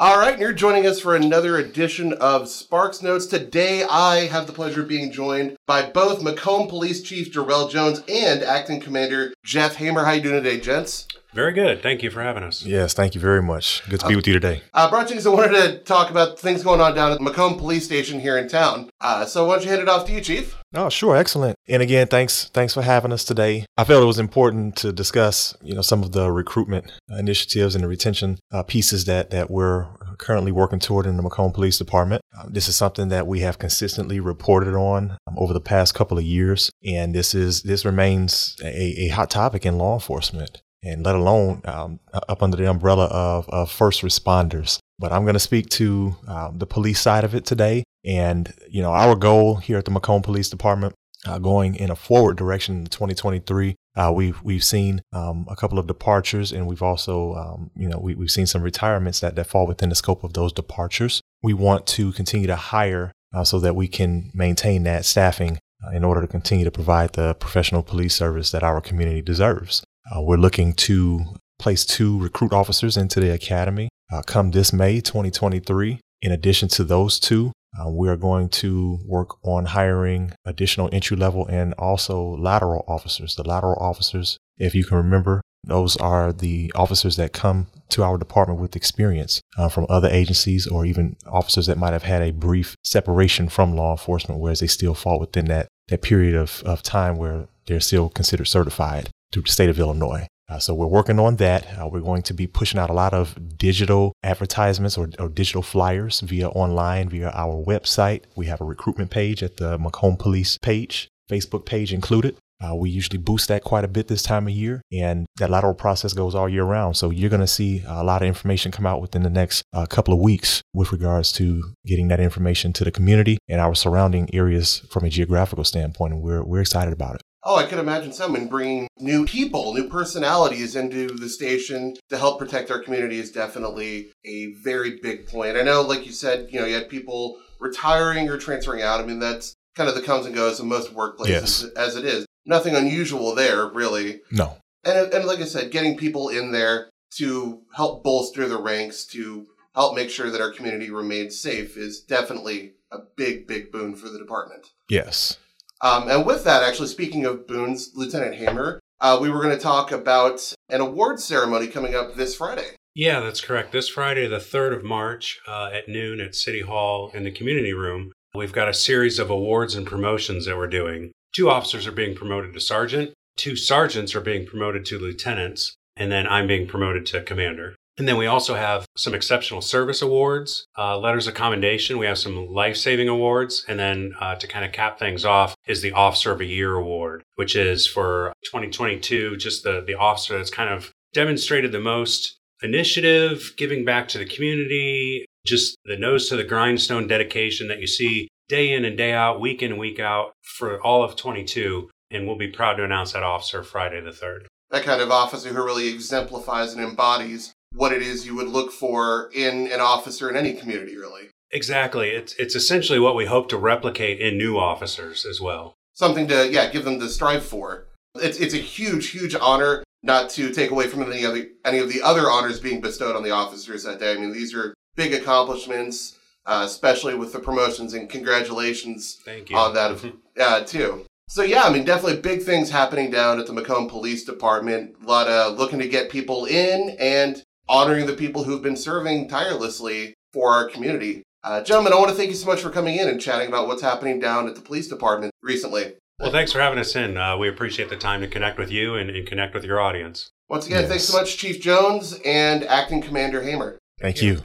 All right, and you're joining us for another edition of Sparks Notes. Today, I have the pleasure of being joined by both Macomb Police Chief Jarrell Jones and Acting Commander Jeff Hamer. How you doing today, gents? Very good. Thank you for having us. Yes, thank you very much. Good to be with you today. Uh, Broad Chickens, I wanted to talk about things going on down at the Macomb Police Station here in town. Uh, so why don't you hand it off to you, Chief? Oh, sure, excellent. And again, thanks, thanks for having us today. I felt it was important to discuss, you know, some of the recruitment initiatives and the retention uh, pieces that that we're currently working toward in the Macomb Police Department. Uh, this is something that we have consistently reported on um, over the past couple of years, and this is this remains a, a hot topic in law enforcement and let alone um, up under the umbrella of, of first responders. But I'm going to speak to um, the police side of it today. And, you know, our goal here at the Macomb Police Department uh, going in a forward direction in 2023. Uh, we've we've seen um, a couple of departures, and we've also um, you know we, we've seen some retirements that, that fall within the scope of those departures. We want to continue to hire uh, so that we can maintain that staffing uh, in order to continue to provide the professional police service that our community deserves. Uh, we're looking to place two recruit officers into the academy uh, come this May 2023. In addition to those two, uh, we are going to work on hiring additional entry level and also lateral officers. The lateral officers, if you can remember, those are the officers that come to our department with experience uh, from other agencies or even officers that might have had a brief separation from law enforcement, whereas they still fall within that, that period of, of time where they're still considered certified through the state of Illinois. Uh, so we're working on that. Uh, we're going to be pushing out a lot of digital advertisements or, or, digital flyers via online, via our website. We have a recruitment page at the Macomb Police page, Facebook page included. Uh, we usually boost that quite a bit this time of year, and that lateral process goes all year round. So you're going to see a lot of information come out within the next uh, couple of weeks with regards to getting that information to the community and our surrounding areas from a geographical standpoint. And we're we're excited about it. Oh, I could imagine someone bringing new people, new personalities into the station to help protect our community is definitely a very big point. I know, like you said, you know, you had people retiring or transferring out. I mean, that's kind of the comes and goes of most workplaces yes. as it is. Nothing unusual there, really. No. And, and like I said, getting people in there to help bolster the ranks, to help make sure that our community remains safe is definitely a big, big boon for the department. Yes. Um, and with that, actually, speaking of boons, Lieutenant Hamer, uh, we were going to talk about an award ceremony coming up this Friday. Yeah, that's correct. This Friday, the 3rd of March uh, at noon at City Hall in the community room, we've got a series of awards and promotions that we're doing. Two officers are being promoted to sergeant, two sergeants are being promoted to lieutenants, and then I'm being promoted to commander. And then we also have some exceptional service awards, uh, letters of commendation. We have some life saving awards. And then uh, to kind of cap things off is the Officer of a Year award, which is for 2022, just the, the officer that's kind of demonstrated the most initiative, giving back to the community, just the nose to the grindstone dedication that you see day in and day out, week in and week out for all of 22. And we'll be proud to announce that officer Friday the 3rd. That kind of officer who really exemplifies and embodies what it is you would look for in an officer in any community, really. Exactly. It's it's essentially what we hope to replicate in new officers as well. Something to yeah, give them to strive for. It's it's a huge, huge honor. Not to take away from any other any of the other honors being bestowed on the officers that day. I mean, these are big accomplishments, uh, especially with the promotions. And congratulations Thank you. on that uh, too. So yeah, I mean, definitely big things happening down at the Macomb Police Department. A lot of looking to get people in and honoring the people who've been serving tirelessly for our community. Uh, gentlemen, I want to thank you so much for coming in and chatting about what's happening down at the police department recently. Well, thanks for having us in. Uh, we appreciate the time to connect with you and, and connect with your audience. Once again, yes. thanks so much, Chief Jones and Acting Commander Hamer. Thank you.